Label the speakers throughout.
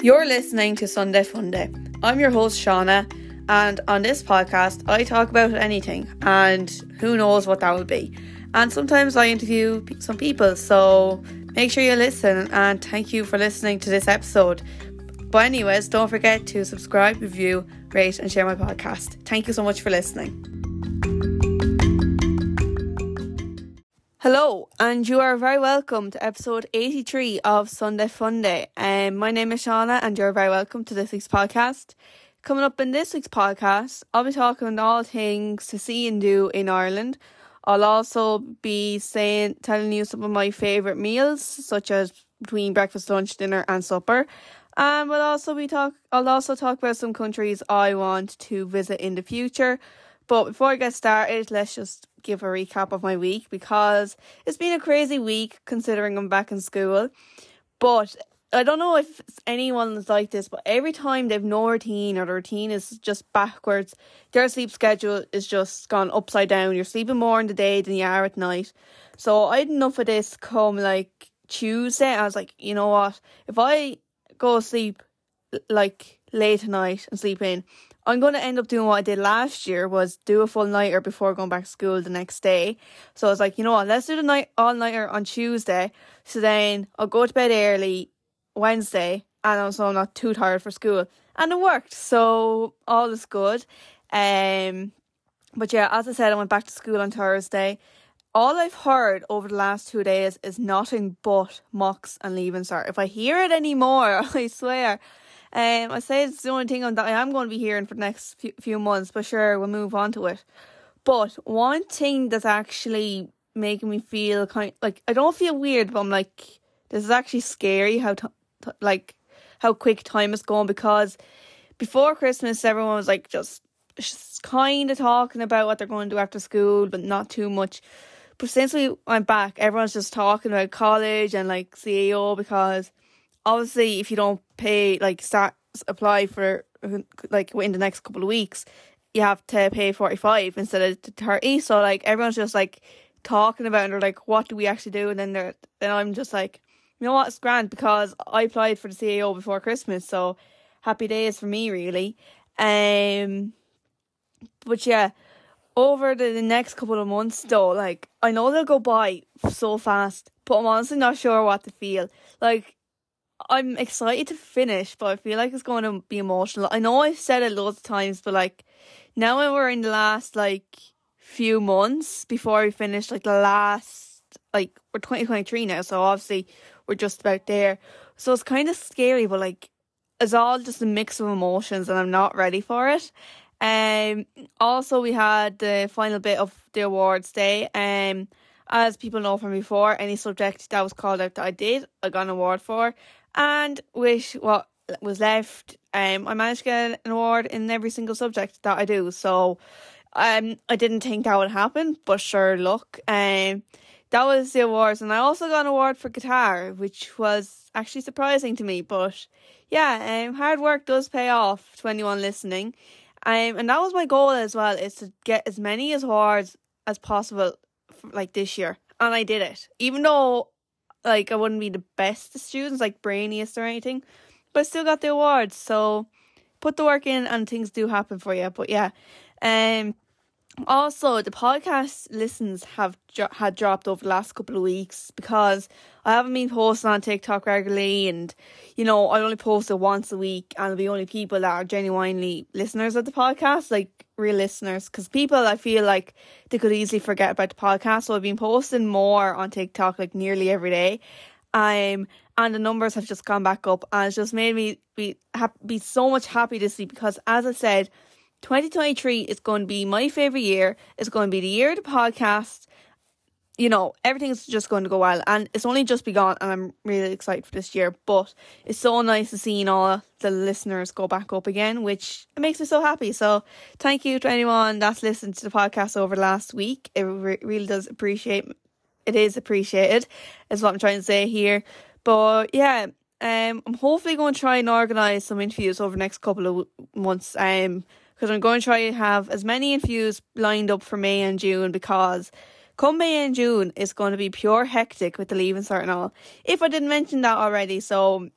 Speaker 1: You're listening to Sunday Funday. I'm your host, Shauna, and on this podcast, I talk about anything, and who knows what that will be. And sometimes I interview some people, so make sure you listen, and thank you for listening to this episode. But, anyways, don't forget to subscribe, review, rate, and share my podcast. Thank you so much for listening. Hello, and you are very welcome to episode 83 of Sunday Funday. Um, my name is Shauna, and you're very welcome to this week's podcast. Coming up in this week's podcast, I'll be talking all things to see and do in Ireland. I'll also be saying, telling you some of my favourite meals, such as between breakfast, lunch, dinner, and supper. And we'll also be talk. I'll also talk about some countries I want to visit in the future. But before I get started, let's just give a recap of my week because it's been a crazy week considering I'm back in school. But I don't know if anyone's like this, but every time they've no routine or the routine is just backwards, their sleep schedule is just gone upside down. You're sleeping more in the day than you are at night. So I had enough of this come like Tuesday. I was like, you know what? If I go to sleep like late at night and sleep in, I'm going to end up doing what I did last year was do a full nighter before going back to school the next day. So I was like, you know what, let's do the night all nighter on Tuesday. So then I'll go to bed early Wednesday and also I'm not too tired for school. And it worked. So all is good. Um but yeah, as I said, I went back to school on Thursday. All I've heard over the last two days is nothing but mocks and leaving cert. If I hear it anymore, I swear um, I say it's the only thing that I am going to be hearing for the next few, months, but sure, we'll move on to it. But one thing that's actually making me feel kind of, like I don't feel weird, but I'm like this is actually scary how t- t- like how quick time is going because before Christmas everyone was like just, just kind of talking about what they're going to do after school, but not too much. But since we went back, everyone's just talking about college and like CAO because obviously if you don't pay like start apply for like in the next couple of weeks you have to pay 45 instead of 30 so like everyone's just like talking about and they're like what do we actually do? And then they're then I'm just like you know what? It's grand because I applied for the CAO before Christmas so happy days for me really. Um but yeah over the, the next couple of months though like I know they'll go by so fast but I'm honestly not sure what to feel. Like I'm excited to finish, but I feel like it's going to be emotional. I know I've said it loads of times, but like now when we're in the last like few months before we finish, like the last like we're 2023 now, so obviously we're just about there. So it's kind of scary, but like it's all just a mix of emotions, and I'm not ready for it. Um. Also, we had the final bit of the awards day. Um. As people know from before, any subject that was called out that I did, I got an award for and with what was left, um, I managed to get an award in every single subject that I do. So, um, I didn't think that would happen, but sure, look, um, that was the awards, and I also got an award for guitar, which was actually surprising to me. But yeah, um, hard work does pay off to anyone listening, um, and that was my goal as well, is to get as many awards as possible, for, like this year, and I did it. Even though like I wouldn't be the best students, like brainiest or anything, but I still got the awards. So put the work in, and things do happen for you. But yeah, um, also the podcast listens have dro- had dropped over the last couple of weeks because I haven't been posting on TikTok regularly, and you know I only post it once a week, and the only people that are genuinely listeners of the podcast, like real listeners, because people I feel like they could easily forget about the podcast. So I've been posting more on TikTok like nearly every day, um, and the numbers have just gone back up, and it's just made me be ha- be so much happy to see because as I said 2023 is going to be my favorite year. It's going to be the year of the podcast. You know, everything's just going to go well, and it's only just begun, and I'm really excited for this year. But it's so nice to see all the listeners go back up again, which makes me so happy. So, thank you to anyone that's listened to the podcast over the last week. It re- really does appreciate. It is appreciated, is what I'm trying to say here. But yeah, um, I'm hopefully going to try and organise some interviews over the next couple of months. Um because I'm going to try to have as many interviews lined up for May and June because come May and June it's going to be pure hectic with the leaving cert and all. If I didn't mention that already, so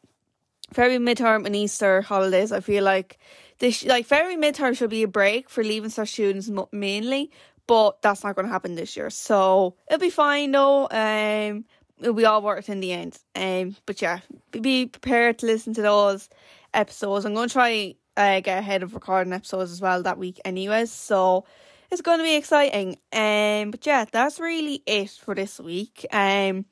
Speaker 1: February midterm and Easter holidays, I feel like this like February midterm should be a break for leaving cert students mainly, but that's not going to happen this year. So it'll be fine though. Um, it'll be all worth in the end. Um, but yeah, be prepared to listen to those episodes. I'm going to try uh, get ahead of recording episodes as well that week, anyways. So it's going to be exciting. Um, but yeah, that's really it for this week. Um,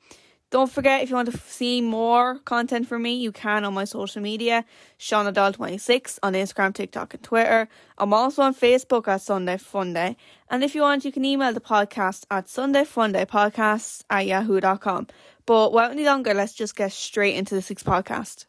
Speaker 1: don't forget, if you want to see more content from me, you can on my social media, Shauna Doyle26 on Instagram, TikTok, and Twitter. I'm also on Facebook at Sunday Funday. And if you want, you can email the podcast at sundayfundaypodcast at yahoo.com. But without any longer, let's just get straight into this week's podcast.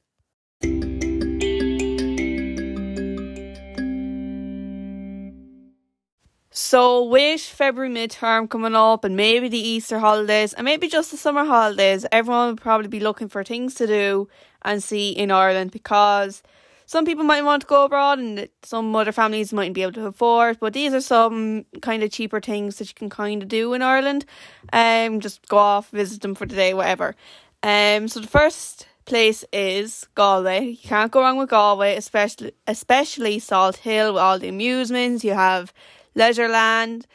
Speaker 1: So, with February midterm coming up and maybe the Easter holidays and maybe just the summer holidays, everyone will probably be looking for things to do and see in Ireland because some people might want to go abroad and some other families mightn't be able to afford. But these are some kind of cheaper things that you can kind of do in Ireland. Um, just go off, visit them for the day, whatever. Um, so the first place is Galway. You can't go wrong with Galway, especially especially Salt Hill with all the amusements. You have Leisureland.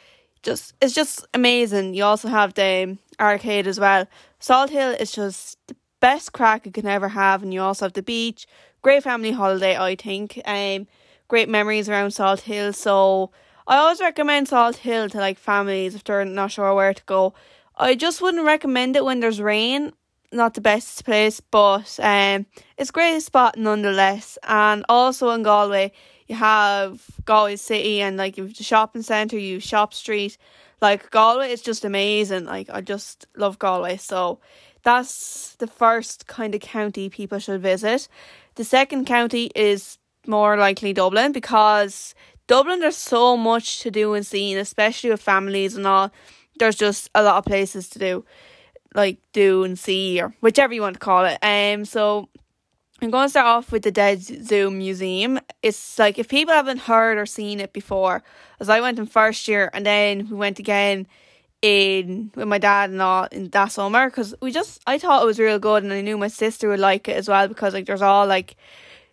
Speaker 1: Just it's just amazing. You also have the arcade as well. Salt Hill is just the best crack you can ever have, and you also have the beach. Great family holiday, I think. Um, great memories around Salt Hill. So I always recommend Salt Hill to like families if they're not sure where to go. I just wouldn't recommend it when there's rain. Not the best place, but um, it's a great spot nonetheless. And also in Galway, you have Galway City and like you've the shopping centre, you've Shop Street. Like Galway is just amazing. Like I just love Galway. So that's the first kind of county people should visit. The second county is more likely Dublin because Dublin there's so much to do and see, especially with families and all. There's just a lot of places to do, like do and see or whichever you want to call it. Um, so I'm going to start off with the Dead Zoo Museum. It's like if people haven't heard or seen it before, as I went in first year and then we went again in with my dad and all in that summer because we just I thought it was real good and I knew my sister would like it as well because like there's all like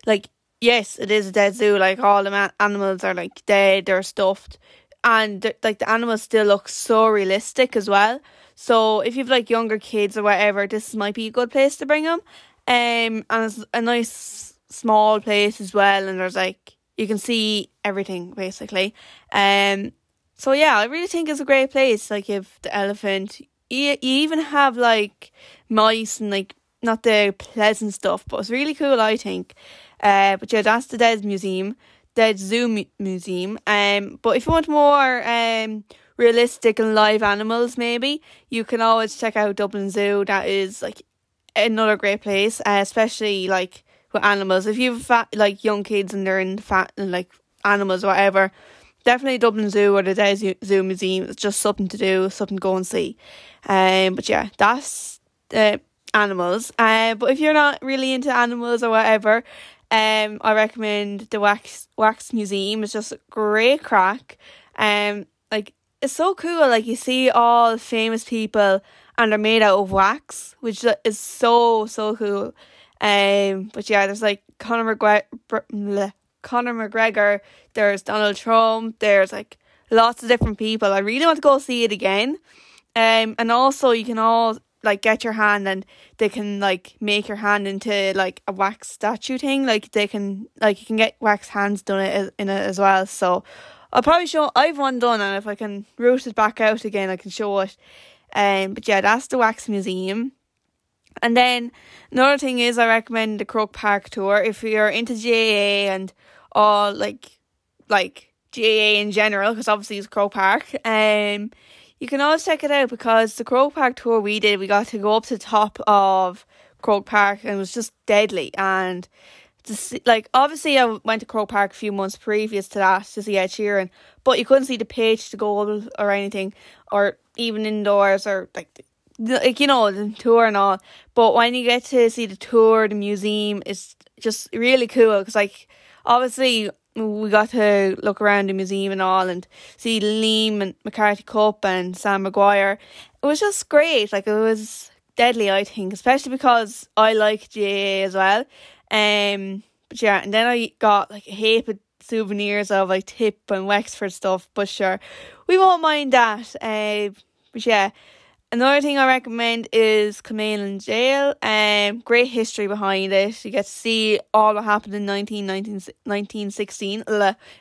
Speaker 1: like yes it is a dead zoo like all the ma- animals are like dead they're stuffed and like the animals still look so realistic as well so if you've like younger kids or whatever this might be a good place to bring them um, and it's a nice small place as well, and there's like you can see everything basically. Um, so yeah, I really think it's a great place. Like if the elephant, you, you even have like mice and like not the pleasant stuff, but it's really cool. I think. Uh, but yeah, that's the Dead Museum, Dead Zoo mu- Museum. Um, but if you want more um realistic and live animals, maybe you can always check out Dublin Zoo. That is like another great place, uh, especially like with animals. If you've fat, like young kids and they're in fat and like animals or whatever, definitely Dublin Zoo or the Dead Zoo Museum. It's just something to do, something to go and see. Um, but yeah, that's uh, animals. Uh, but if you're not really into animals or whatever, um, I recommend the Wax Wax Museum. It's just a great crack. Um, like it's so cool. Like you see all famous people and they're made out of wax, which is so so cool. Um, but yeah, there's like Conor McGregor, Conor McGregor. There's Donald Trump. There's like lots of different people. I really want to go see it again. Um, and also you can all like get your hand and they can like make your hand into like a wax statue thing. Like they can like you can get wax hands done in it as well. So I'll probably show. I've one done, and if I can root it back out again, I can show it. Um, but yeah, that's the Wax Museum. And then another thing is I recommend the Croke Park tour if you're into GAA and all like like GAA in general because obviously it's Croke Park. Um, you can always check it out because the Croke Park tour we did, we got to go up to the top of Croke Park and it was just deadly and to see, like obviously I went to Croke Park a few months previous to that to see Ed Sheeran, but you couldn't see the pitch, the goal or anything, or even indoors or like like you know the tour and all. But when you get to see the tour, the museum, it's just really cool because like obviously we got to look around the museum and all and see Liam and McCarthy Cup and Sam Maguire. It was just great. Like it was deadly, I think, especially because I like GAA as well. Um, but yeah, and then I got like a heap of souvenirs of like Tip and Wexford stuff. But sure, we won't mind that. Uh, but yeah, Another thing I recommend is Kilmainham Jail. Um, great history behind it. You get to see all that happened in 19, 19, 1916,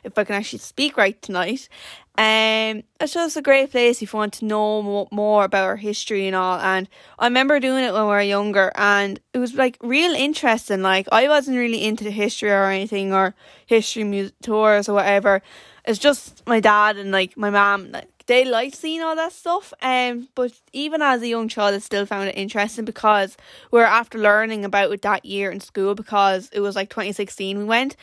Speaker 1: if I can actually speak right tonight. Um, it's just a great place if you want to know more about our history and all. And I remember doing it when we were younger, and it was like real interesting. Like I wasn't really into history or anything or history tours or whatever. It's just my dad and like my mom. Like, they liked seeing all that stuff. Um, but even as a young child, I still found it interesting because we are after learning about it that year in school because it was like 2016 we went.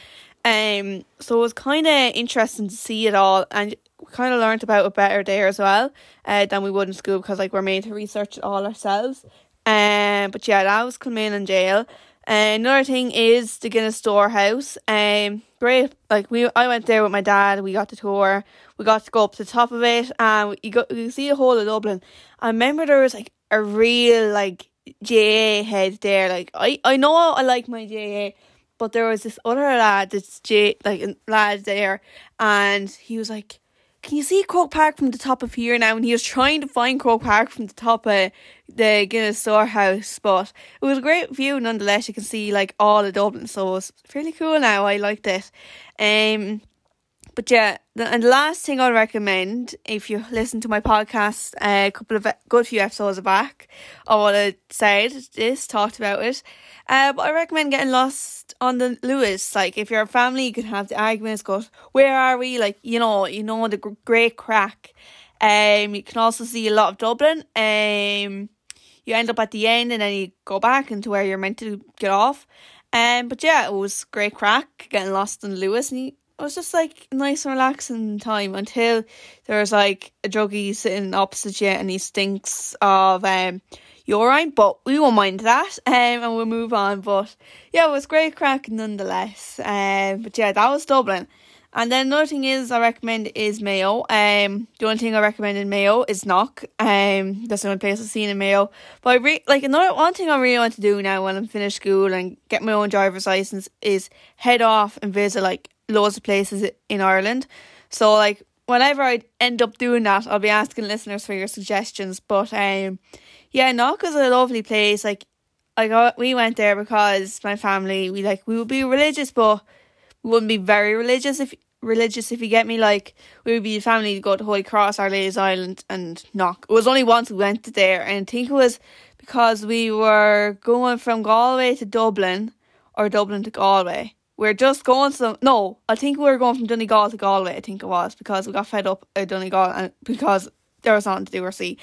Speaker 1: Um, so it was kind of interesting to see it all, and kind of learned about it better there as well uh, than we would in school because like we're made to research it all ourselves. Um, but yeah, that was Kilmainham Jail. Uh, another thing is the Guinness Storehouse. Um, great. Like we, I went there with my dad. We got the tour. We got to go up to the top of it, and you got you see the whole of Dublin. I remember there was like a real like GAA head there. Like I, I know I like my GAA, but there was this other lad that's J like lad there, and he was like, "Can you see Croke Park from the top of here now?" And he was trying to find Croke Park from the top of the Guinness Storehouse, but it was a great view nonetheless. You can see like all of Dublin, so it was fairly cool. Now I liked it. Um, but yeah, the, and the last thing I'll recommend, if you listen to my podcast uh, a couple of good few episodes back, I would have said this, talked about it. Uh, but I recommend getting lost on the Luas. Like, if you're a family, you can have the arguments, go, where are we? Like, you know, you know, the great crack. Um, you can also see a lot of Dublin. Um, you end up at the end and then you go back into where you're meant to get off. Um, but yeah, it was great crack getting lost in Luas, and you, it was just like nice and relaxing time until there was like a druggie sitting opposite you and he stinks of um urine, but we won't mind that um, and we'll move on. But yeah, it was great crack nonetheless. Um, but yeah, that was Dublin. And then another thing is I recommend is Mayo. Um, the only thing I recommend in Mayo is Knock. Um, that's the only place I've seen in Mayo. But I re- like another one thing I really want to do now when I'm finished school and get my own driver's license is head off and visit like loads of places in Ireland. So like whenever I end up doing that, I'll be asking listeners for your suggestions. But um, yeah, Knock is a lovely place. Like I got we went there because my family we like we would be religious, but we wouldn't be very religious if religious if you get me. Like we would be a family to go to Holy Cross, Our Lady's Island, and Knock. It was only once we went there, and I think it was because we were going from Galway to Dublin or Dublin to Galway. We're just going to no, I think we were going from Donegal to Galway. I think it was because we got fed up at Donegal and because there was nothing to do or see.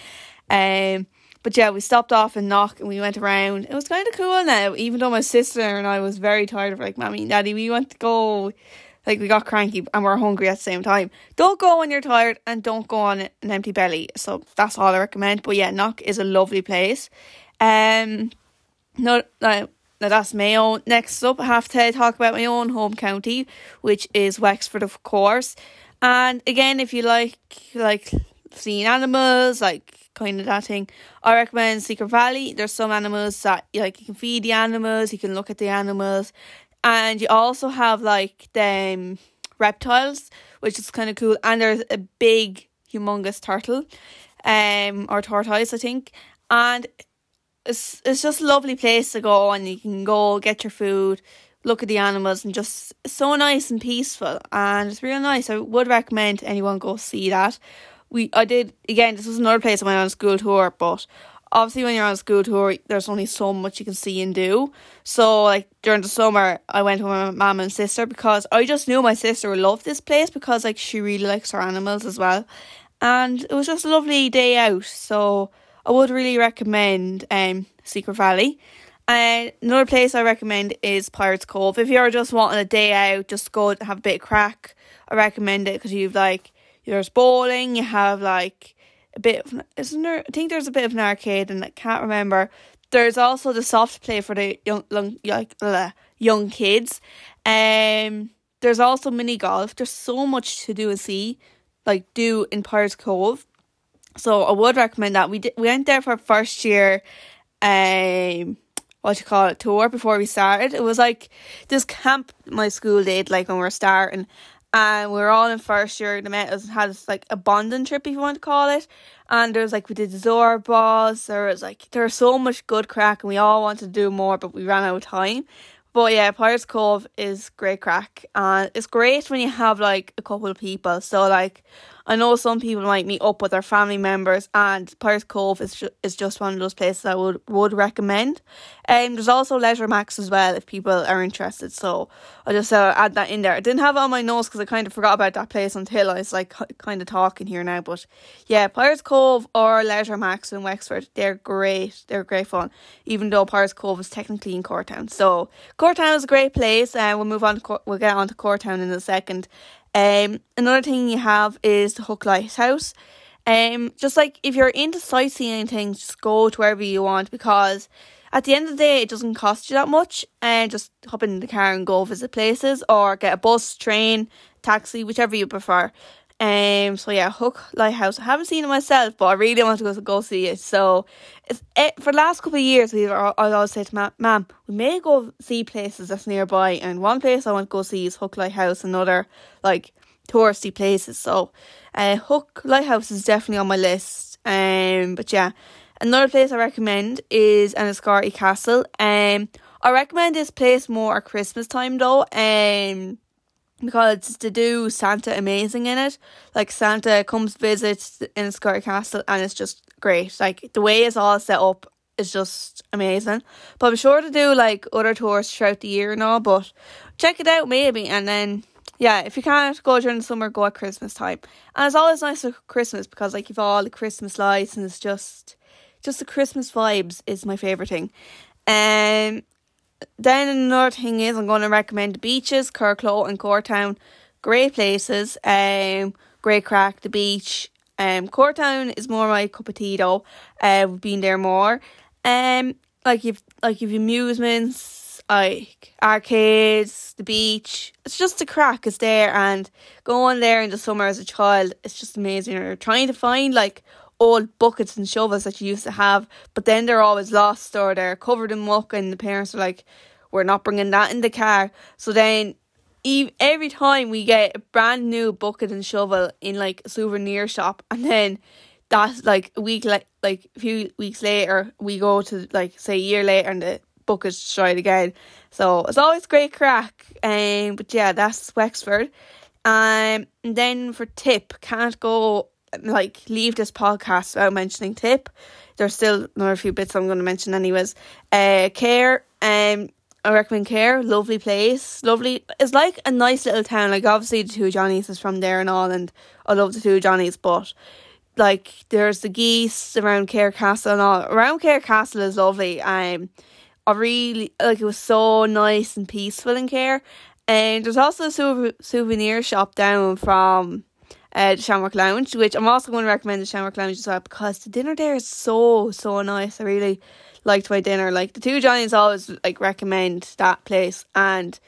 Speaker 1: Um, but yeah, we stopped off in Knock and we went around. It was kind of cool now, even though my sister and I was very tired of like, Mommy, Daddy, we want to go. Like, we got cranky and we're hungry at the same time. Don't go when you're tired and don't go on an empty belly. So that's all I recommend. But yeah, Knock is a lovely place. Um, no, no, now that's Mayo. Next up, I have to talk about my own home county, which is Wexford, of course. And again, if you like like seeing animals, like kind of that thing. I recommend Secret Valley. There's some animals that like you can feed the animals, you can look at the animals, and you also have like the um, reptiles, which is kind of cool. And there's a big, humongous turtle, um, or tortoise, I think, and it's it's just a lovely place to go, and you can go get your food. Look at the animals and just so nice and peaceful, and it's real nice. I would recommend anyone go see that we I did again. This was another place I went on a school tour, but obviously when you're on a school tour, there's only so much you can see and do. So like during the summer, I went with my mum and sister because I just knew my sister would love this place because like she really likes her animals as well, and it was just a lovely day out. So I would really recommend um Secret Valley. And another place I recommend is Pirates Cove. If you're just wanting a day out, just go have a bit of crack. I recommend it because you've like there's bowling, you have like a bit of, isn't there? I think there's a bit of an arcade, and I can't remember. There's also the soft play for the young, like uh, young kids. Um, there's also mini golf. There's so much to do and see, like do in Pirates Cove. So I would recommend that. We did, we went there for first year, um what you call it tour before we started. It was like this camp my school did like when we were starting and we were all in first year. They met us and had this like a bonding trip, if you want to call it. And there was like we did Zorb balls. There was like there was so much good crack, and we all wanted to do more, but we ran out of time. But yeah, Pirates Cove is great crack, and it's great when you have like a couple of people. So like I know some people might meet up with their family members, and Pirates Cove is ju- is just one of those places I would would recommend. And um, there's also Leisure Max as well if people are interested. So I'll just uh, add that in there. I didn't have it on my notes because I kind of forgot about that place until I was like kind of talking here now. But yeah, Pirates Cove or Leisure Max in Wexford, they're great. They're great fun. Even though Pirates Cove is technically in Courtown, so Courtown is a great place. And uh, we'll move on. To we'll get on to Courtown in a second. Um, another thing you have is the Hook Lighthouse. Um, just like if you're into sightseeing things, just go to wherever you want because at the end of the day, it doesn't cost you that much. And just hop in the car and go visit places or get a bus, train, taxi, whichever you prefer. Um, so yeah, Hook Lighthouse. I haven't seen it myself, but I really want to go go see it. So it's it, for the last couple of years. we've I always say to Ma'am, "Ma'am, we may go see places that's nearby." And one place I want to go see is Hook Lighthouse. Another like touristy places. So, uh, Hook Lighthouse is definitely on my list. Um, but yeah, another place I recommend is Enniscorthy Castle. Um, I recommend this place more at Christmas time though. Um because to do Santa amazing in it. Like Santa comes visits Enniscorthy Castle and it's just great. Like the way it's all set up is just amazing. But I'm sure to do like other tours throughout the year and all, but check it out maybe and then yeah, if you can't go during the summer, go at Christmas time. And it's always nice at Christmas because like you've all the Christmas lights and it's just just the Christmas vibes is my favourite thing. Um then another thing is I'm going to recommend the beaches, Curracloe and Courtown. Great places. Um, great crack. The beach. Um, Courtown is more my cup of tea though. Uh, we've been there more. Um, like you've like you've amusements, like arcades, the beach. It's just a crack. is there and going there in the summer as a child, it's just amazing. You're trying to find like old buckets and shovels that you used to have, but then they're always lost or they're covered in muck, and the parents are like, "We're not bringing that in the car." So then, every time we get a brand new bucket and shovel in like a souvenir shop, and then that's like a week like like a few weeks later, we go to like say a year later, and the bucket's destroyed again. So it's always great crack. Um, but yeah, that's Wexford. Um, and then for tip, can't go like leave this podcast without mentioning tip. There's still another few bits I'm going to mention anyways. Uh, Cahir, um, I recommend Cahir. Lovely place, lovely. It's like a nice little town. Like obviously the two Johnnies is from there and all, and I love the two Johnnies, but like there's the geese around Cahir Castle and all. Around Cahir Castle is lovely. Um, I really like it was so nice and peaceful in Cahir. And there's also a souvenir shop down from the Shamrock Lounge, which I'm also going to recommend the Shamrock Lounge as well because the dinner there is so so nice. I really liked my dinner. Like the two Johnnies always like recommend that place, and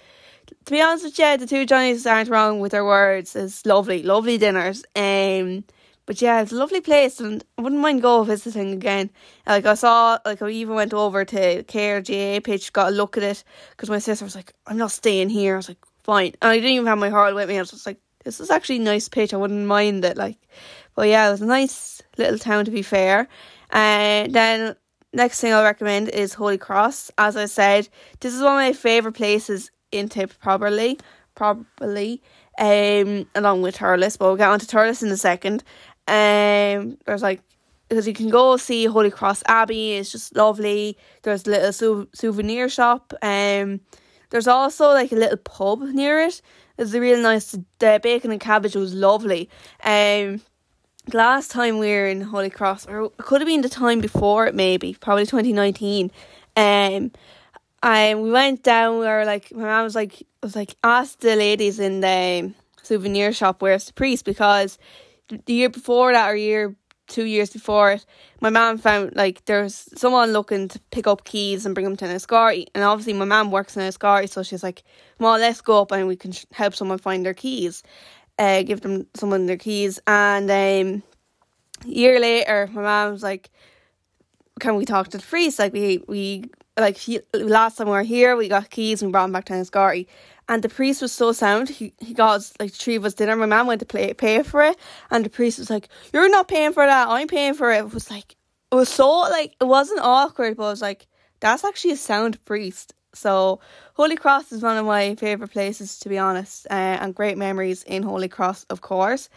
Speaker 1: to be honest with you, the two Johnnies aren't wrong with their words. It's lovely, lovely dinners. Um, but yeah, it's a lovely place, and I wouldn't mind go visiting again. Like I saw, like I even went over to KRGA pitch, got a look at it because my sister was like, "I'm not staying here." I was like, "Fine," and I didn't even have my heart with me. I was just like, this is actually a nice pitch. I wouldn't mind it. Like, but yeah, it was a nice little town to be fair. And then next thing I'll recommend is Holy Cross. As I said, this is one of my favorite places in Tip, probably, probably, um, along with Thurles. But we'll get on to Thurles in a second. Um, there's like because you can go see Holy Cross Abbey. It's just lovely. There's a little sou- souvenir shop. Um, there's also like a little pub near it it was a really nice. The bacon and cabbage was lovely. Um, last time we were in Holy Cross, or it could have been the time before it, maybe probably twenty nineteen. Um, and we went down. We were like, my mom was like, I was like, ask the ladies in the souvenir shop where's the priest because the year before that or year two years before it, my mum found like there's someone looking to pick up keys and bring them to Enniscorthy. And obviously, my mum works in Enniscorthy, so she's like, well, let's go up and we can help someone find their keys, uh, give them someone their keys. And um, a year later, my mum was like, can we talk to the priest? Like we we like last time we were here, we got keys and we brought them back to Enniscorthy. And the priest was so sound. He he got like three of us dinner. My mum went to play, pay for it, and the priest was like, "You're not paying for that. I'm paying for it." It was like it was so like it wasn't awkward, but it was like that's actually a sound priest. So Holy Cross is one of my favorite places to be honest, uh, and great memories in Holy Cross, of course.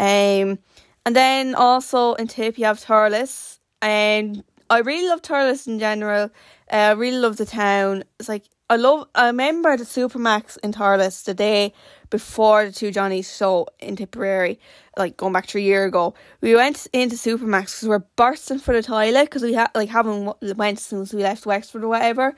Speaker 1: Um, and then also in Tip you have Thurles, and I really love Thurles in general. Uh, I really love the town. It's like I love. I remember the Supermacs in Thurles the day before the two Johnnies show in Tipperary, like going back to a year ago. We went into Supermacs because we are bursting for the toilet because we had like haven't went since we left Wexford or whatever,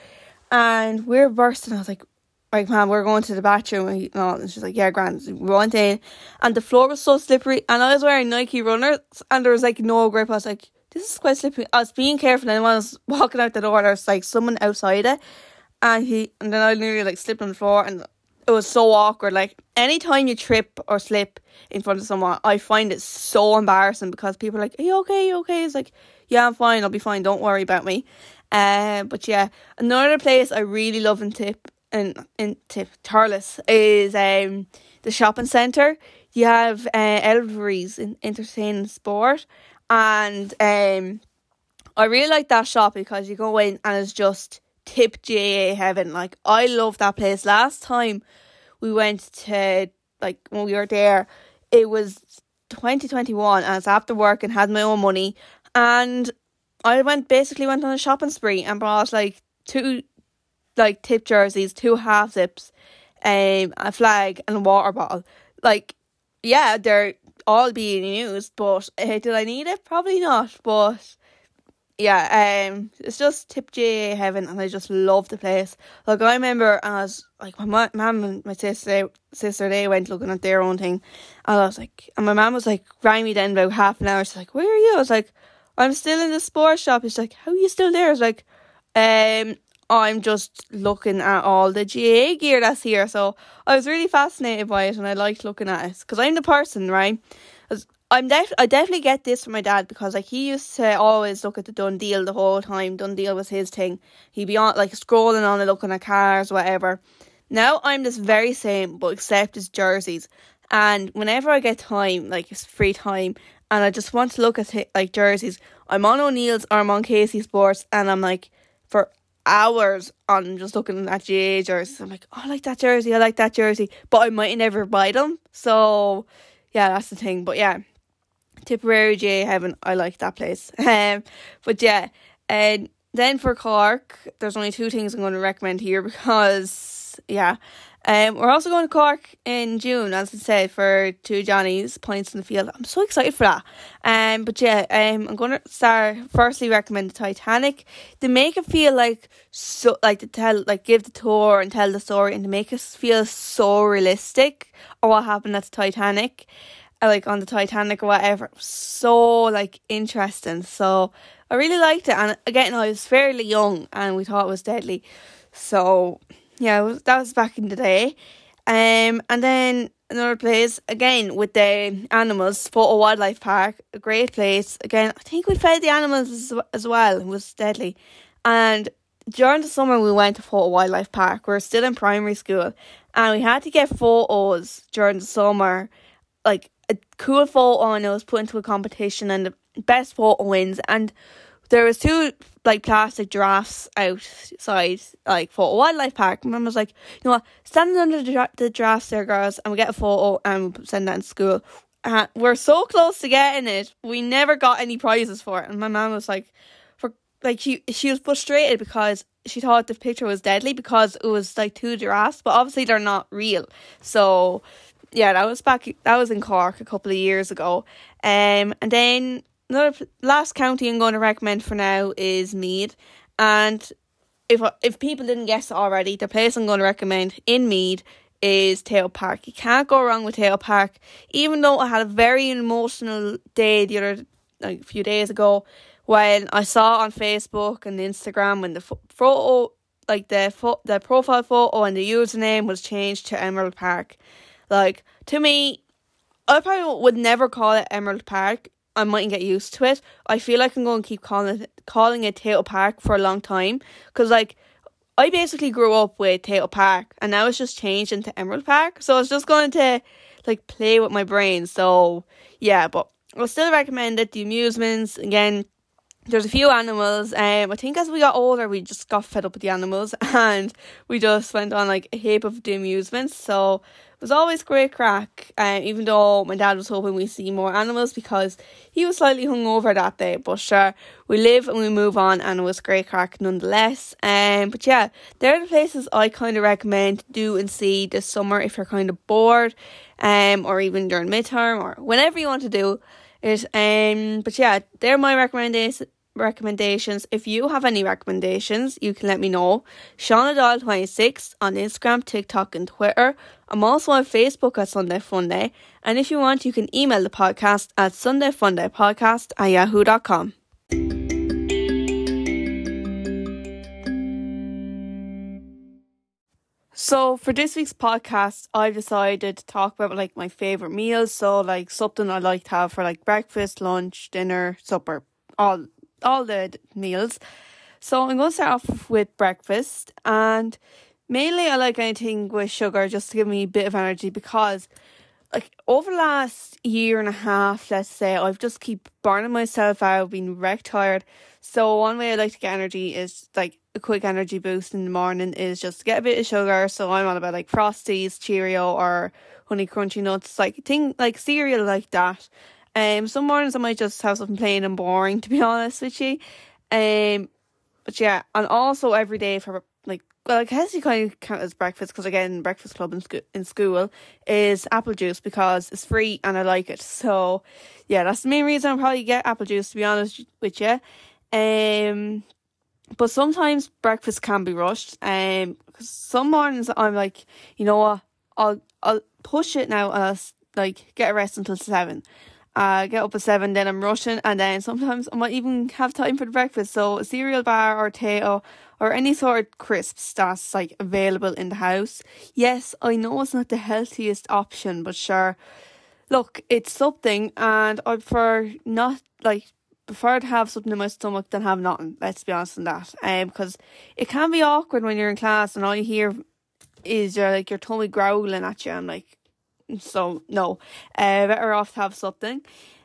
Speaker 1: and we are bursting. I was like, like, man, we're going to the bathroom. And, and she's like, yeah, grand. We went in, and the floor was so slippery, and I was wearing Nike runners, and there was like no grip. I was like, this is quite slippery. I was being careful, and when I was walking out the door, there was like someone outside it, and he and then I nearly like slipped on the floor and it was so awkward. Like anytime you trip or slip in front of someone, I find it so embarrassing because people are like, Are you okay? Are you okay? It's like, Yeah, I'm fine, I'll be fine, don't worry about me. Um but yeah, another place I really love in Tip in in Tip Thurles is um the shopping centre. You have uh Elvery's in entertainment sport and um I really like that shop because you go in and it's just tip GAA heaven. Like I love that place. Last time we went to like when we were there, it was 2021 and I was after work and had my own money and I went basically went on a shopping spree and bought like two like tip jerseys, two half zips, um, a flag and a water bottle. Like, yeah, they're all being used, but uh, did I need it? Probably not. But yeah, um, it's just tip GAA heaven, and I just love the place. Like I remember, as like my mum and my sister, sister they went looking at their own thing, and I was like, and my mum was like, rang me then about half an hour. She's like, "Where are you?" I was like, "I'm still in the sports shop." She's like, "How are you still there?" I was like, "Um, I'm just looking at all the GAA gear that's here." So I was really fascinated by it, and I liked looking at it because I'm the person, right? I'm def- I definitely get this from my dad because like he used to always look at the done deal the whole time. Done deal was his thing. He'd be on like scrolling on and looking at cars, whatever. Now I'm this very same, but except it's jerseys. And whenever I get time, like it's free time, and I just want to look at like jerseys, I'm on O'Neill's or I'm on Casey Sports, and I'm like for hours on just looking at GAA jerseys. I'm like, oh, I like that jersey, I like that jersey, but I might never buy them. So yeah, that's the thing. But yeah, Tipperary GAA Heaven, I like that place. Um, but yeah, and then for Cork, there's only two things I'm going to recommend here because yeah, um, we're also going to Cork in June, as I said, for two Johnny's points in the field. I'm so excited for that. Um, but yeah, um, I'm going to start firstly recommend the Titanic. They make it feel like so, like to tell, like give the tour and tell the story, and to make us feel so realistic or what happened at the Titanic like on the Titanic or whatever. So like interesting. So I really liked it. And again, I was fairly young and we thought it was deadly. So yeah, that was back in the day. Um, and then another place again with the animals, Fota Wildlife Park, a great place. Again, I think we fed the animals as, as well. It was deadly. And during the summer, we went to Fota Wildlife Park. We are still in primary school, and we had to get photos during the summer, like a cool photo and it was put into a competition and the best photo wins and there was two like plastic giraffes outside like Fota wildlife park. And mum was like, you know what, standing under the, the giraffes there, girls, and we get a photo and we send that in school. Uh, we're so close to getting it. We never got any prizes for it. And my mum was like, for like she she was frustrated because she thought the picture was deadly because it was like two giraffes, but obviously they're not real. So yeah, that was back. That was in Cork a couple of years ago. Um, and then another last county I'm going to recommend for now is Meath. And if if people didn't guess already, the place I'm going to recommend in Meath is Tayto Park. You can't go wrong with Tayto Park. Even though I had a very emotional day the other like a few days ago when I saw on Facebook and Instagram when the photo like the fo- the profile photo and the username was changed to Emerald Park. Like to me, I probably would never call it Emerald Park. I mightn't get used to it. I feel like I'm going to keep calling it calling it Tayto Park for a long time because like I basically grew up with Tayto Park and now it's just changed into Emerald Park. So it's just going to like play with my brain. So yeah, but I'll still recommend it. The amusements again. There's a few animals. Um, I think as we got older, we just got fed up with the animals, and we just went on like a heap of the amusements. So was always great crack, um, even though my dad was hoping we see more animals because he was slightly hungover that day. But sure, we live and we move on, and it was great crack nonetheless. Um, but yeah, they're the places I kind of recommend do and see this summer if you're kind of bored, um, or even during midterm or whenever you want to do it. Um, but yeah, they're my recommendations recommendations. If you have any recommendations, you can let me know. Shauna Doyle 26 on Instagram, TikTok, and Twitter. I'm also on Facebook at Sunday Funday. And if you want, you can email the podcast at sundayfundaypodcast at yahoo.com. So for this week's podcast, I've decided to talk about like my favorite meals. So like something I like to have for like breakfast, lunch, dinner, supper, all all the meals. So I'm going to start off with breakfast, and mainly I like anything with sugar just to give me a bit of energy because, like, over the last year and a half, let's say, I've just keep burning myself out, being wrecked tired. So one way I like to get energy is like a quick energy boost in the morning is just to get a bit of sugar. So I'm all about like Frosties, Cheerio, or Honey Crunchy Nuts, like thing like cereal like that. Um, some mornings I might just have something plain and boring, to be honest with you. Um, but yeah, and also every day for like, well, I guess you kind of count as breakfast because again, breakfast club in, sco- in school is apple juice because it's free and I like it. So yeah, that's the main reason I probably get apple juice. To be honest with you, um, but sometimes breakfast can be rushed. Um, cause some mornings I'm like, you know what, I'll I'll push it now and I'll like get a rest until seven uh, get up at seven, then I'm rushing, and then sometimes I might even have time for breakfast. So a cereal bar or Tayto or any sort of crisps that's like available in the house. Yes, I know it's not the healthiest option, but sure, look, it's something, and I prefer not like prefer to have something in my stomach than have nothing. Let's be honest on that, um, because it can be awkward when you're in class and all you hear is your like your tummy growling at you. I'm like, so no, uh, better off to have something.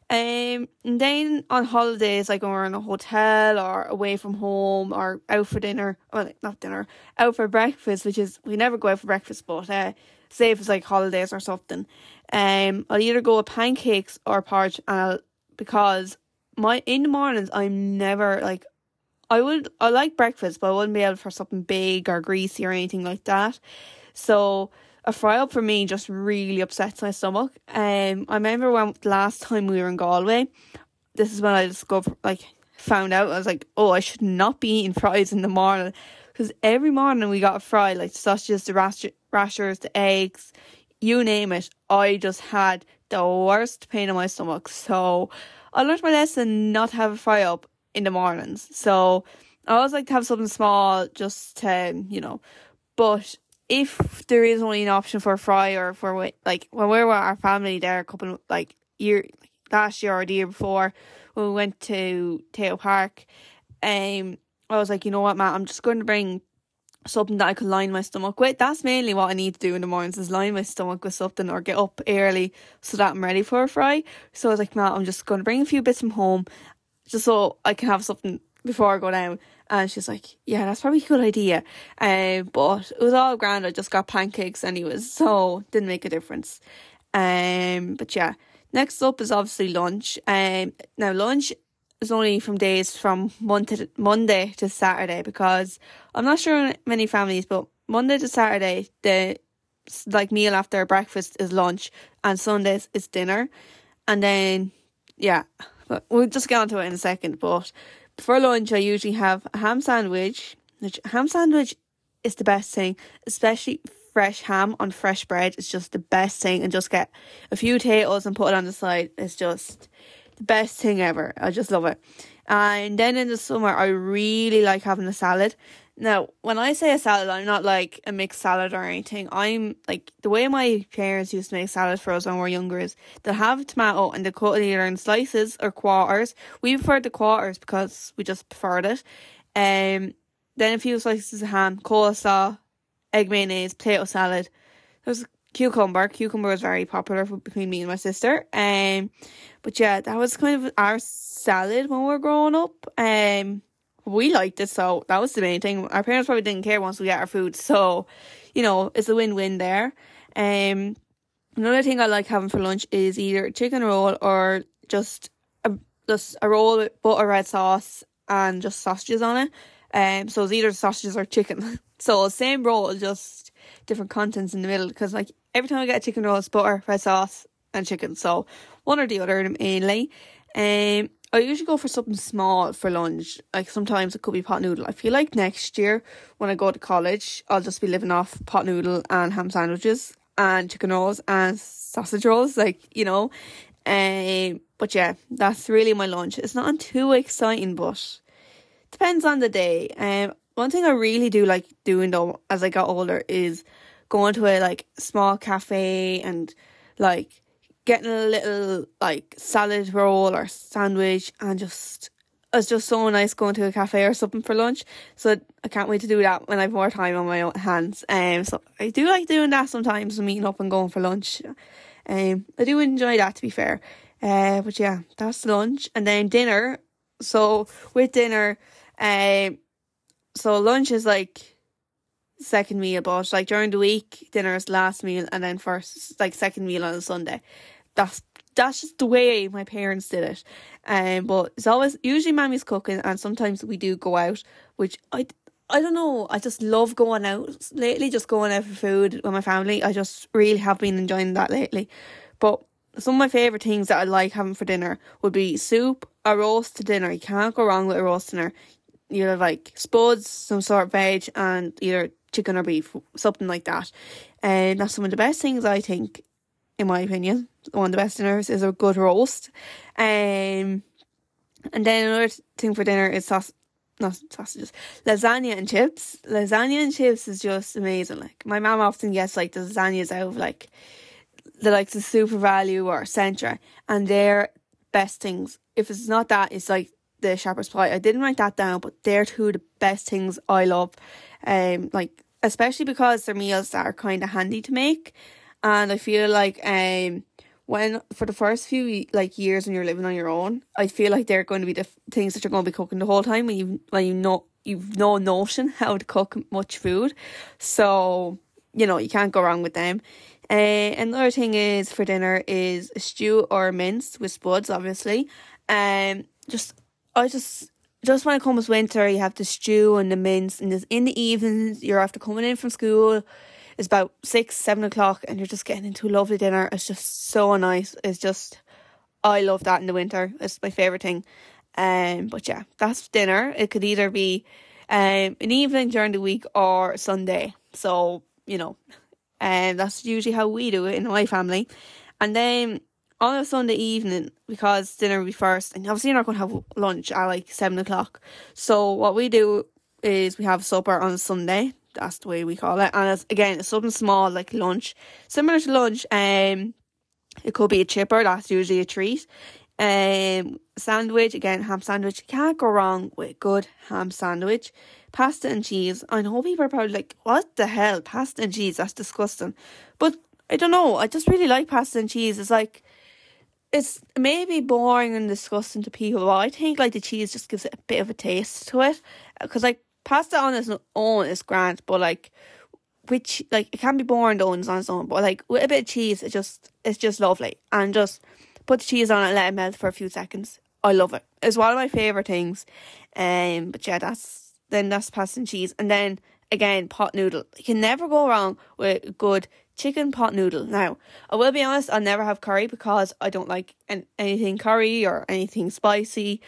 Speaker 1: Um, and then on holidays, like when we're in a hotel or away from home or out for dinner, well, not dinner, out for breakfast, which is we never go out for breakfast, but uh, say if it's like holidays or something, um, I'll either go with pancakes or porridge, and I'll, because my in the mornings I'm never like I would I like breakfast, but I wouldn't be able for something big or greasy or anything like that. So a fry up for me just really upsets my stomach. Um, I remember when last time we were in Galway, this is when I discovered, like, found out I was like, oh, I should not be eating fries in the morning because every morning we got a fry, like sausages, the rash- rashers, the eggs, you name it. I just had the worst pain in my stomach. So I learned my lesson not to have a fry up in the mornings. So I always like to have something small just to, you know, but if there is only an option for fry or for like when we were with our family there a couple like year last year or the year before when we went to Tayto Park, um, I was like, you know what, Matt, I'm just going to bring something that I could line my stomach with. That's mainly what I need to do in the mornings is line my stomach with something or get up early so that I'm ready for a fry. So I was like, Matt, I'm just going to bring a few bits from home just so I can have something before I go down. And she's like, yeah, that's probably a good idea. Um, but it was all grand. I just got pancakes anyways, so didn't make a difference. Um, but yeah, next up is obviously lunch. Um, now lunch is only from days from Monday to, Monday to Saturday because I'm not sure many families, but Monday to Saturday the like meal after breakfast is lunch, and Sundays is dinner, and then yeah, but we'll just get onto it in a second. But for lunch, I usually have a ham sandwich. Which ham sandwich is the best thing, especially fresh ham on fresh bread. It's just the best thing, and just get a few potatoes and put it on the side. It's just the best thing ever. I just love it. And then in the summer, I really like having a salad. Now, when I say a salad, I'm not like a mixed salad or anything. I'm like the way my parents used to make salad for us when we were younger is they'll have tomato and they cut it either in slices or quarters. We preferred the quarters because we just preferred it. Um, then a few slices of ham, coleslaw, egg mayonnaise, potato salad. There's cucumber. Cucumber was very popular between me and my sister. Um, but yeah, that was kind of our salad when we were growing up. Um, we liked it, so that was the main thing. Our parents probably didn't care once we got our food, so you know it's a win-win there. Um, another thing I like having for lunch is either chicken roll or just a just a roll with butter red sauce and just sausages on it. Um, so it's either sausages or chicken. so same roll, just different contents in the middle. Because like every time I get a chicken roll, it's butter, red sauce, and chicken. So one or the other mainly. Um, I usually go for something small for lunch. Like sometimes it could be pot noodle. I feel like next year when I go to college, I'll just be living off pot noodle and ham sandwiches and chicken rolls and sausage rolls. Like you know, um, but yeah, that's really my lunch. It's not too exciting, but depends on the day. Um, one thing I really do like doing though as I got older is going to a like small cafe and like getting a little like salad roll or sandwich and just it's just so nice going to a cafe or something for lunch. So I can't wait to do that when I've more time on my own hands. Um, so I do like doing that sometimes, meeting up and going for lunch. Um, I do enjoy that to be fair. Uh, but yeah, that's lunch and then dinner. So with dinner, um, so lunch is like second meal, but like during the week, dinner is last meal, and then first like second meal on a Sunday that's that's just the way my parents did it. Um, but it's always usually mommy's cooking, and sometimes we do go out, which I I don't know. I just love going out lately. Just going out for food with my family. I just really have been enjoying that lately. But some of my favorite things that I like having for dinner would be soup, a roast to dinner. You can't go wrong with a roast dinner. You have like spuds, some sort of veg, and either chicken or beef, something like that. And that's some of the best things I think in my opinion. One of the best dinners is a good roast. Um, and then another thing for dinner is sauce, not sausages, lasagna and chips. Lasagna and chips is just amazing. Like my mom often gets like the lasagnas out of like the likes of SuperValu or Centra, and they're best things. If it's not that, it's like the shepherd's pie. I didn't write that down, but they're two of the best things I love. Um, like especially because they're meals that are kind of handy to make and I feel like um when for the first few like years when you're living on your own, I feel like they're going to be the things that you're going to be cooking the whole time when you when you know you've no notion how to cook much food, so you know you can't go wrong with them. Uh, another thing is for dinner is stew or mince with spuds, obviously. Um, just I just just when it comes winter, you have the stew and the mince, and in the evenings you're after coming in from school it's about six, seven o'clock, and you're just getting into a lovely dinner. It's just so nice. It's just, I love that in the winter. It's my favorite thing. Um, but yeah, that's dinner. It could either be um an evening during the week or Sunday. So you know, and um, that's usually how we do it in my family. And then on a Sunday evening, because dinner will be first, and obviously you're not going to have lunch at like seven o'clock. So what we do is we have supper on Sunday that's the way we call it. And it's, again, it's something small like lunch, similar to lunch. Um, it could be a chipper. That's usually a treat. Um, sandwich again, ham sandwich. Can't go wrong with good ham sandwich. Pasta and cheese. I know people are probably like, "What the hell, pasta and cheese? That's disgusting." But I don't know. I just really like pasta and cheese. It's like it's maybe boring and disgusting to people, but I think like the cheese just gives it a bit of a taste to it. Because like pasta on its own is grand, but like which like it can be boring on its own, but like with a bit of cheese, it just it's just lovely. And just put the cheese on it and let it melt for a few seconds. I love it. It's one of my favourite things. Um but yeah, that's then that's pasta and cheese. And then again, pot noodle. You can never go wrong with good chicken pot noodle. Now, I will be honest, I'll never have curry because I don't like anything curry or anything spicy.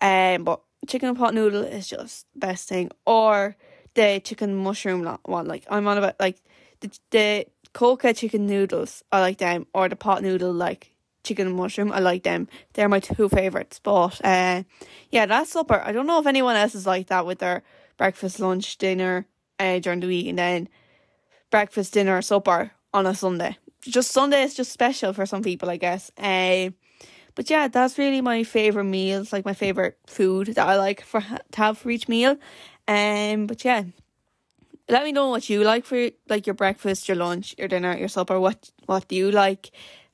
Speaker 1: Um, but chicken pot noodle is just best thing. Or the chicken mushroom one. Like I'm on about like the the Koka chicken noodles. I like them. Or the pot noodle like chicken mushroom. I like them. They're my two favourites. But uh, yeah, that's supper. I don't know if anyone else is like that with their breakfast, lunch, dinner uh, during the week, and then breakfast, dinner, supper on a Sunday. Just Sunday is just special for some people, I guess. Uh, but yeah, that's really my favourite meals, like my favourite food that I like for to have for each meal. Um, but yeah, let me know what you like for like your breakfast, your lunch, your dinner, your supper. What what do you like?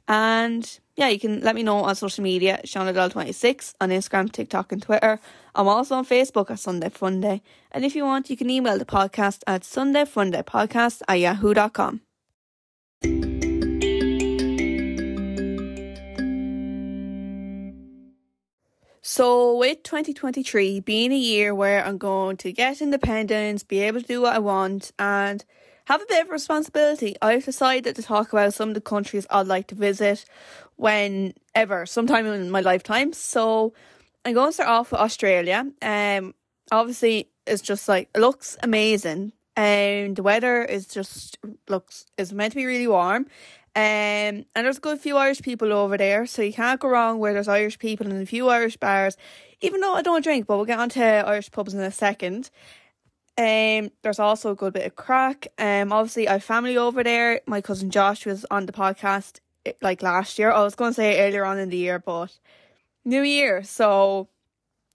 Speaker 1: And yeah, you can let me know on social media, ShaunaDoyle26 on Instagram, TikTok, and Twitter. I'm also on Facebook at Sunday Funday. And if you want, you can email the podcast at sundayfundaypodcast at yahoo.com. So, with 2023 being a year where I'm going to get independence, be able to do what I want, and have a bit of responsibility, I've decided to talk about some of the countries I'd like to visit whenever, sometime in my lifetime. So, I'm going to start off with Australia. Um, obviously, it's just like it looks amazing, and the weather is just looks is meant to be really warm. Um, and there's a good few Irish people over there, so you can't go wrong where there's Irish people and a few Irish bars. Even though I don't drink, but we'll get on to Irish pubs in a second. Um, there's also a good bit of crack. Um, obviously I have family over there. My cousin Josh was on the podcast eh, like last year. I was going to say earlier on in the year, but New Year, so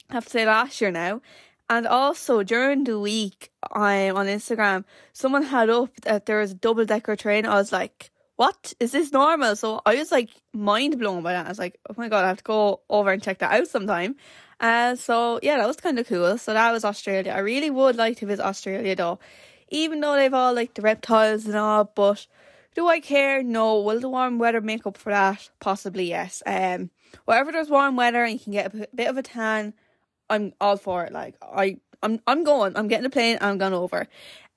Speaker 1: I have to say last year now. And also during the week, um, on Instagram, someone had up that there was a double decker train. I was like, what is this normal? So I was like mind blown by that. I was like, oh my god, I have to go over and check that out sometime. Uh, so yeah, that was kind of cool. So that was Australia. I really would like to visit Australia though, even though they've all like the reptiles and all. But do I care? No. Will the warm weather make up for that? Possibly yes. Um, wherever there's warm weather and you can get a bit of a tan, I'm all for it. Like I, I'm, I'm going. I'm getting a plane. I'm going over.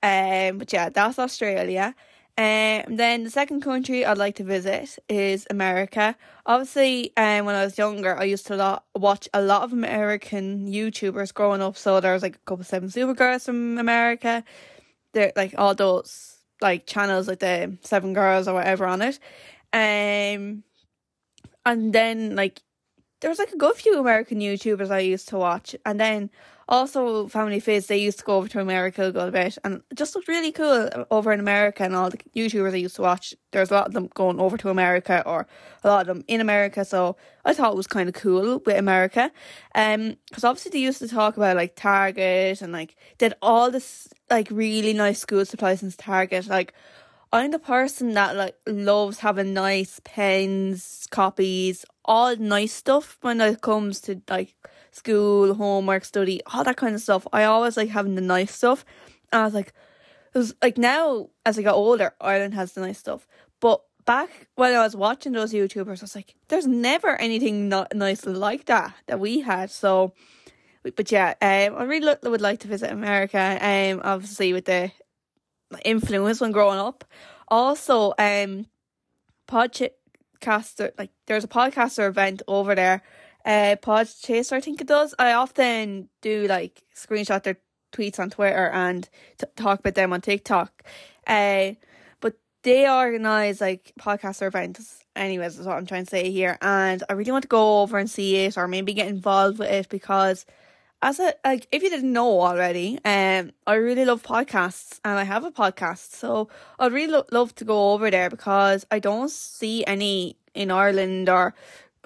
Speaker 1: Um, but yeah, that's Australia. Um, then the second country I'd like to visit is America. Obviously, um, when I was younger, I used to lot, watch a lot of American YouTubers growing up. So there's like a couple of Seven Supergirls from America. There, like all those like channels, like the Seven Girls or whatever on it. Um, and then like there was like a good few American YouTubers I used to watch, and then also Family Fizz, they used to go over to America a good bit and just looked really cool over in America and all the YouTubers I used to watch. There's a lot of them going over to America or a lot of them in America. So I thought it was kind of cool with America. Um, because obviously they used to talk about like Target and like did all this like really nice school supplies in Target. Like I'm the person that like loves having nice pens, copies, all nice stuff when it comes to like school, homework, study, all that kind of stuff. I always like having the nice stuff. And I was like, it was like now as I got older, Ireland has the nice stuff. But back when I was watching those YouTubers, I was like, there's never anything not nice like that that we had. So, but yeah, um, I really would like to visit America. Um, obviously with the influence when growing up. Also, um, podcaster like there's a podcaster event over there uh, Pod Chaser, I think it does. I often do like screenshot their tweets on Twitter and t- talk about them on TikTok. Uh, but they organise like podcaster events, anyways, is what I'm trying to say here. And I really want to go over and see it or maybe get involved with it because as a like if you didn't know already, um, I really love podcasts and I have a podcast, so I'd really lo- love to go over there because I don't see any in Ireland or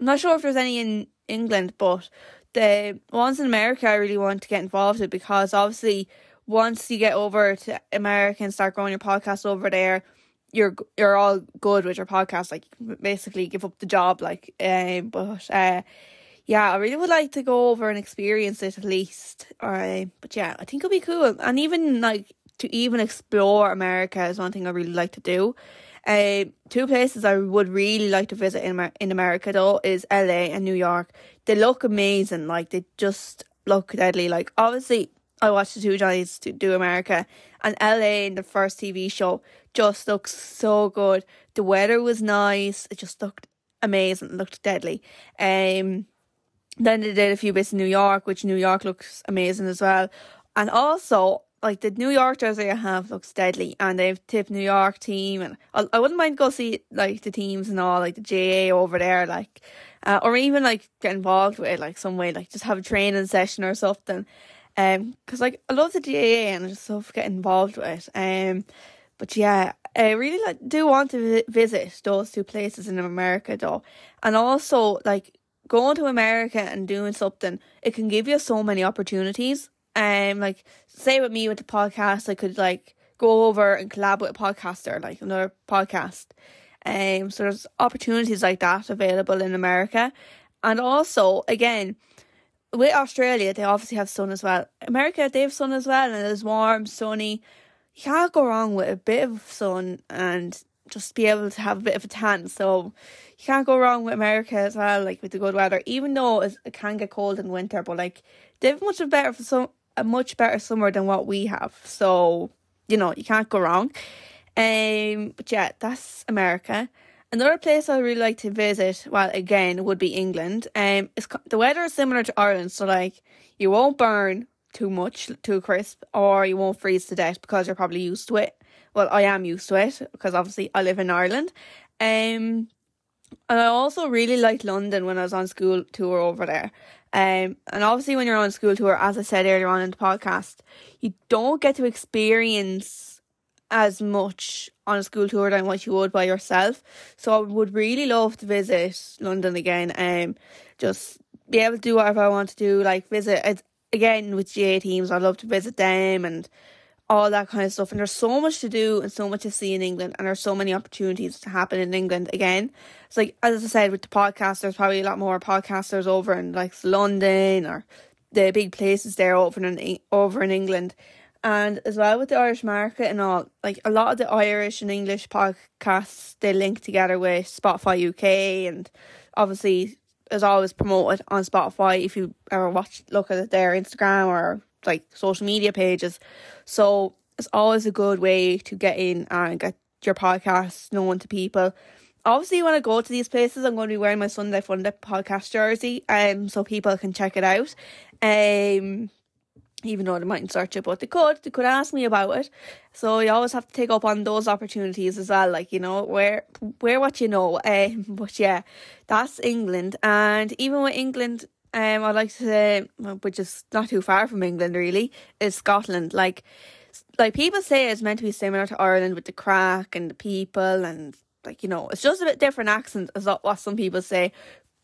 Speaker 1: I'm not sure if there's any in England, but the ones in America I really want to get involved with because obviously once you get over to America and start growing your podcast over there, you're you're all good with your podcast. Like basically give up the job. Like um, but uh, yeah, I really would like to go over and experience it at least. Uh, but yeah, I think it'll be cool, and even like to even explore America is one thing I really like to do. Uh, two places I would really like to visit in Amer- in America though is LA and New York. They look amazing. Like they just look deadly. Like obviously I watched the two Johnnies to do America and LA in the first TV show just looks so good. The weather was nice. It just looked amazing. It looked deadly. Um then they did a few bits in New York, which New York looks amazing as well. And also like the New York jersey I have looks deadly, and they've tipped New York team, and I, I wouldn't mind go see like the teams and all, like the GAA over there, like, uh, or even like get involved with it, like some way, like just have a training session or something. Um, because like I love the GAA and I just love getting involved with it. Um, but yeah, I really like do want to visit those two places in America though, and also like going to America and doing something, it can give you so many opportunities. Um, like say with me with the podcast, I could like go over and collab with a podcaster, like another podcast. Um, so there's opportunities like that available in America, and also again with Australia, they obviously have sun as well. America, they have sun as well, and it's warm, sunny. You can't go wrong with a bit of sun and just be able to have a bit of a tan. So you can't go wrong with America as well, like with the good weather. Even though it can get cold in winter, but like they have much better for some a much better summer than what we have. So you know you can't go wrong. Um, but yeah, that's America. Another place I really like to visit, well, again, would be England. Um, it's the weather is similar to Ireland, so like you won't burn too much, too crisp, or you won't freeze to death because you're probably used to it. Well, I am used to it because obviously I live in Ireland. Um, and I also really liked London when I was on school tour over there. Um, and obviously when you're on a school tour, as I said earlier on in the podcast, you don't get to experience as much on a school tour than what you would by yourself. So I would really love to visit London again and um, just be able to do whatever I want to do, like visit again with GAA teams. I'd love to visit them and all that kind of stuff. And there's so much to do and so much to see in England, and there's so many opportunities to happen in England again. It's like as I said with the podcast, there's probably a lot more podcasters over in like London or the big places there over in over in England and as well with the Irish market and all, like a lot of the Irish and English podcasts they link together with Spotify UK and obviously is always promoted on Spotify if you ever watch look at their Instagram or like social media pages. So it's always a good way to get in and get your podcast known to people. Obviously, when I go to these places, I'm going to be wearing my Sunday Funday podcast jersey, um, so people can check it out. Um, even though they mightn't search it, but they could. They could ask me about it. So you always have to take up on those opportunities as well. Like you know, where where what you know. Um, but yeah, that's England, and even with England, um, I'd like to say, which is not too far from England, really, is Scotland. Like, like people say it's meant to be similar to Ireland with the crack and the people, and like you know, it's just a bit different accent, as what some people say,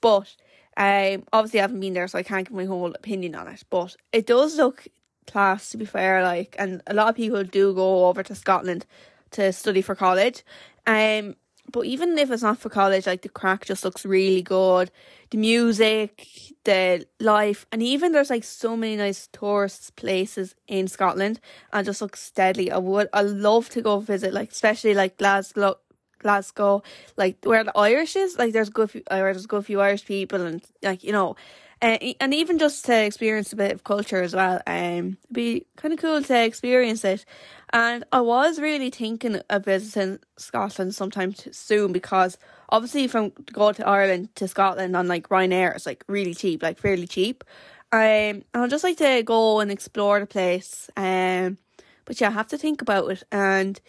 Speaker 1: but um, obviously, I haven't been there, so I can't give my whole opinion on it. But it does look class, to be fair. Like, and a lot of people do go over to Scotland to study for college. Um, but even if it's not for college, like the crack just looks really good. The music, the life, and even there's like so many nice tourist places in Scotland, and just looks deadly. I would, I love to go visit, like especially like Glasgow, Glasgow, like where the Irish is, like there's good few, uh, there's good few Irish people, and like you know, uh, and even just to experience a bit of culture as well. Um, it'd be kind of cool to experience it. And I was really thinking of visiting Scotland sometime soon because obviously from go to Ireland to Scotland on like Ryanair, it's like really cheap, like fairly cheap. Um, I'd just like to go and explore the place. Um, but yeah, I have to think about it and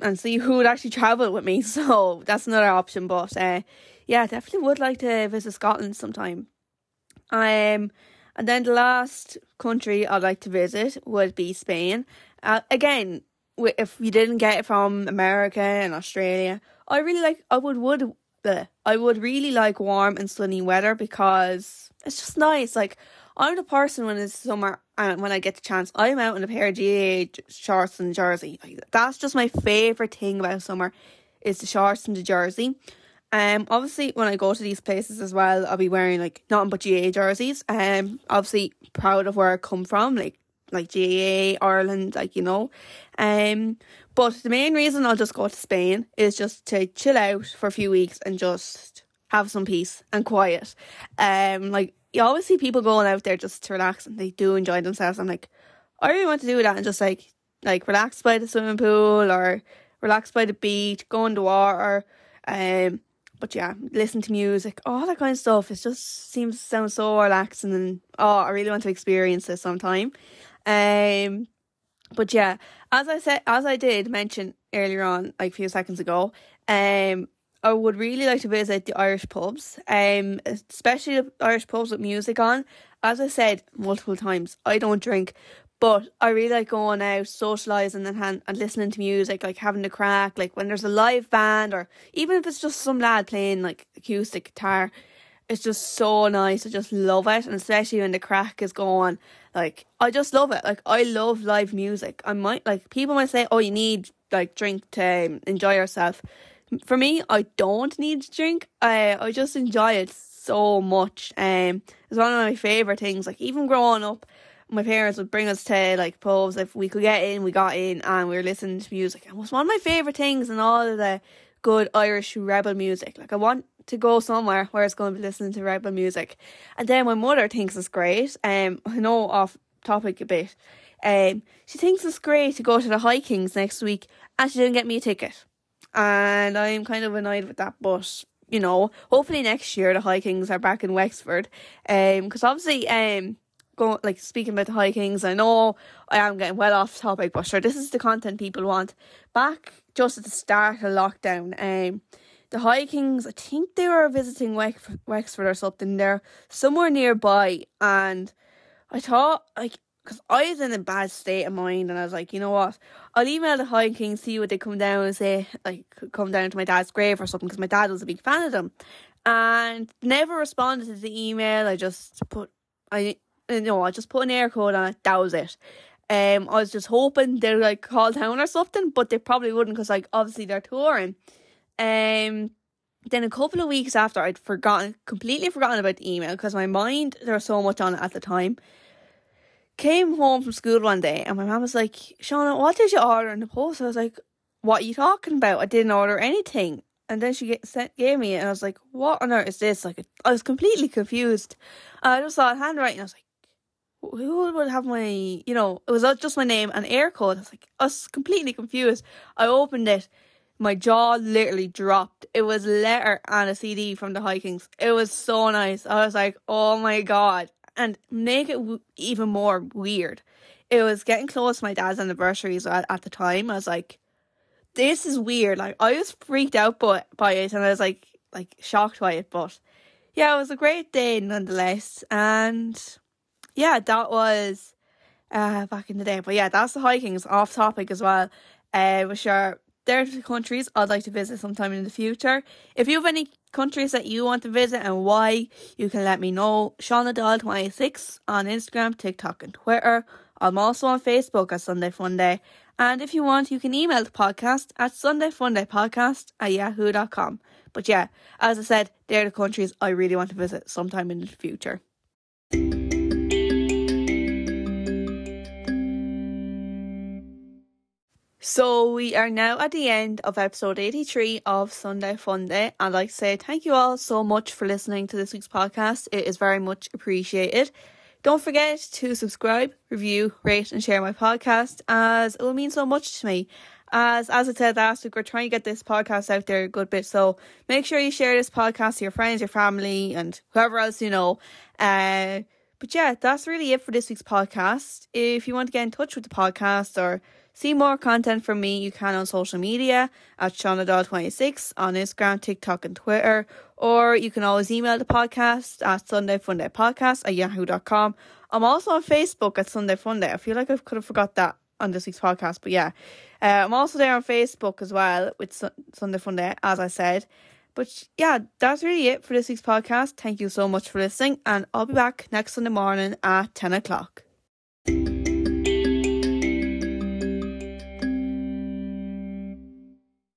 Speaker 1: and see who would actually travel with me. So that's another option. But uh, yeah, definitely would like to visit Scotland sometime. Um, and then the last country I'd like to visit would be Spain. Uh, again, if you didn't get it from America and Australia, I really like. I would would. Uh, I would really like warm and sunny weather because it's just nice. Like I'm the person when it's summer and when I get the chance, I'm out in a pair of GAA shorts and jersey. That's just my favourite thing about summer is the shorts and the jersey. Um, obviously, when I go to these places as well, I'll be wearing like nothing but GAA jerseys. Um, obviously proud of where I come from, like like GAA Ireland, like you know. Um, but the main reason I'll just go to Spain is just to chill out for a few weeks and just have some peace and quiet. Um, like you always see people going out there just to relax and they do enjoy themselves. I'm like, I really want to do that and just like like relax by the swimming pool or relax by the beach, go in the water. Um, but yeah, listen to music, all that kind of stuff. It just seems to sound so relaxing and oh, I really want to experience this sometime. Um, But yeah, as I said, as I did mention earlier on, like a few seconds ago, um, I would really like to visit the Irish pubs, um, especially the Irish pubs with music on. As I said multiple times, I don't drink, but I really like going out, socialising and, and listening to music, like having the crack, like when there's a live band or even if it's just some lad playing like acoustic guitar. It's just so nice. I just love it. And especially when the crack is going, like, I just love it. Like, I love live music. I might, like, people might say, oh, you need, like, drink to enjoy yourself for me, I don't need to drink. I I just enjoy it so much. Um, it's one of my favorite things. Like even growing up, my parents would bring us to like pubs. If we could get in, we got in, and we were listening to music. It was one of my favorite things, and all of the good Irish rebel music. Like I want to go somewhere where it's going to be listening to rebel music, and then my mother thinks it's great. Um, I know off topic a bit. Um, she thinks it's great to go to the High Kings next week, and she didn't get me a ticket and I'm kind of annoyed with that. But you know, hopefully next year the High Kings are back in Wexford, um, because obviously, um, going like speaking about the High Kings, I know I am getting well off topic, but sure, this is the content people want. Back just at the start of lockdown, um. The High Kings, I think they were visiting Wexford or something. They're somewhere nearby, and I thought like because I was in a bad state of mind and I was like, you know what, I'll email the High King, see what they come down and say, like, come down to my dad's grave or something, because my dad was a big fan of them. And never responded to the email. I just put, I, you know, I just put an Eircode on it. That was it. Um, I was just hoping they'd like call down or something, but they probably wouldn't because, like, obviously they're touring. Um, then a couple of weeks after, I'd forgotten, completely forgotten about the email because my mind, there was so much on it at the time came home from school one day and my mum was like, Shauna, what did you order in the post? I was like, what are you talking about? I didn't order anything. And then she sent, gave me it and I was like, what on earth is this? Like, I was completely confused. I just saw it handwriting. I was like, who would have my, you know, it was just my name and Eircode. I was like, was completely confused. I opened it. My jaw literally dropped. It was a letter and a CD from the High Kings. It was so nice. I was like, oh my God and make it w- even more weird. It was getting close to my dad's anniversaries at, at the time. I was like, this is weird. Like I was freaked out by, by it and I was like like shocked by it. But yeah, it was a great day nonetheless. And yeah, that was uh back in the day. But yeah, that's the High Kings off topic as well. Uh there are the countries I'd like to visit sometime in the future. If you have any countries that you want to visit and why, you can let me know. Shauna Doyle 26 on Instagram, TikTok, and Twitter. I'm also on Facebook at Sunday Funday. And if you want, you can email the podcast at sundayfundaypodcast at yahoo.com. But yeah, as I said, they're the countries I really want to visit sometime in the future. So we are now at the end of episode 83 of Sunday Funday. I'd like to say thank you all so much for listening to this week's podcast. It is very much appreciated. Don't forget to subscribe, review, rate, and share my podcast as it will mean so much to me. As as I said last week, we're trying to get this podcast out there a good bit. So make sure you share this podcast to your friends, your family, and whoever else you know. Uh, but yeah, that's really it for this week's podcast. If you want to get in touch with the podcast or See more content from me you can on social media at ShaunaDoyle26 on Instagram, TikTok, and Twitter. Or you can always email the podcast at SundayFundayPodcast at yahoo.com. I'm also on Facebook at Sunday Funday. I feel like I could have forgot that on this week's podcast, but yeah. Uh, I'm also there on Facebook as well with Sunday Funday, as I said. But yeah, that's really it for this week's podcast. Thank you so much for listening, and I'll be back next Sunday morning at 10 o'clock.